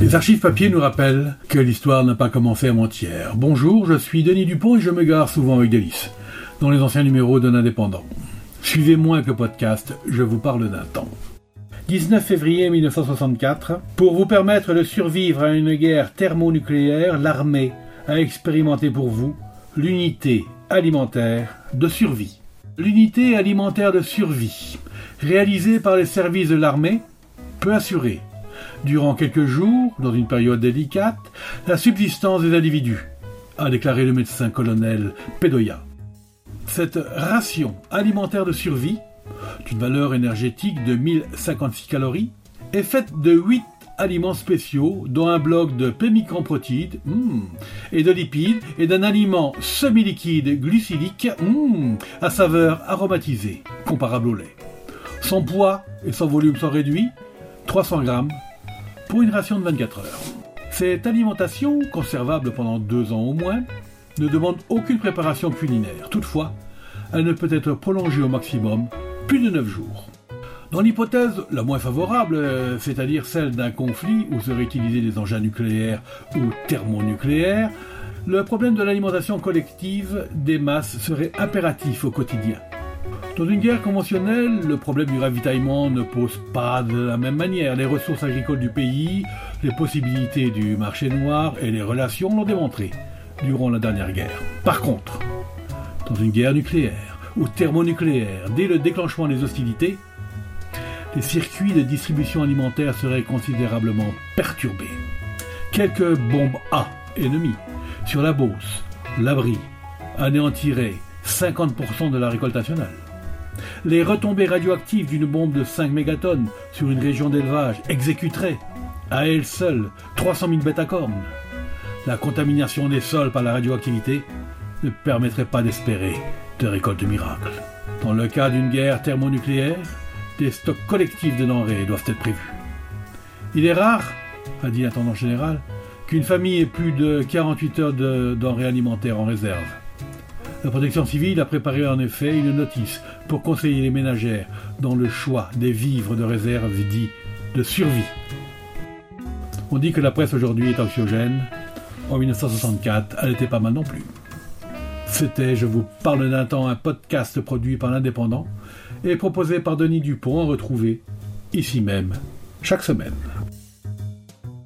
Les archives papier nous rappellent que l'histoire n'a pas commencé avant-hier. Bonjour, je suis Denis Dupont et je me gare souvent avec délice dans les anciens numéros de l'Indépendant. Suivez-moi avec le podcast, je vous parle d'un temps. 19 février 1964, pour vous permettre de survivre à une guerre thermonucléaire, l'armée a expérimenté pour vous l'unité alimentaire de survie. L'unité alimentaire de survie, réalisée par les services de l'armée, peut assurer durant quelques jours, dans une période délicate, la subsistance des individus, a déclaré le médecin colonel Pedoya. Cette ration alimentaire de survie, d'une valeur énergétique de 1056 calories, est faite de 8 aliments spéciaux, dont un bloc de pémicramprotides hmm, et de lipides, et d'un aliment semi-liquide glucidique hmm, à saveur aromatisée, comparable au lait. Son poids et son volume sont réduits, 300 grammes pour une ration de 24 heures. Cette alimentation, conservable pendant deux ans au moins, ne demande aucune préparation culinaire. Toutefois, elle ne peut être prolongée au maximum plus de 9 jours. Dans l'hypothèse la moins favorable, euh, c'est-à-dire celle d'un conflit où seraient utilisés des engins nucléaires ou thermonucléaires, le problème de l'alimentation collective des masses serait impératif au quotidien. Dans une guerre conventionnelle, le problème du ravitaillement ne pose pas de la même manière. Les ressources agricoles du pays, les possibilités du marché noir et les relations l'ont démontré durant la dernière guerre. Par contre, dans une guerre nucléaire ou thermonucléaire, dès le déclenchement des hostilités, les circuits de distribution alimentaire seraient considérablement perturbés. Quelques bombes A ennemies sur la Beauce, l'abri, anéantiraient 50% de la récolte nationale. Les retombées radioactives d'une bombe de 5 mégatonnes sur une région d'élevage exécuteraient, à elles seules, 300 000 bêtes à cornes. La contamination des sols par la radioactivité ne permettrait pas d'espérer de récolte miracle. Dans le cas d'une guerre thermonucléaire, des stocks collectifs de denrées doivent être prévus. Il est rare, a dit l'intendant général, qu'une famille ait plus de 48 heures de denrées alimentaires en réserve. La protection civile a préparé en effet une notice pour conseiller les ménagères dans le choix des vivres de réserve dits de survie. On dit que la presse aujourd'hui est anxiogène. En 1964, elle n'était pas mal non plus. C'était Je vous parle d'un temps, un podcast produit par l'Indépendant et proposé par Denis Dupont à retrouver ici même chaque semaine.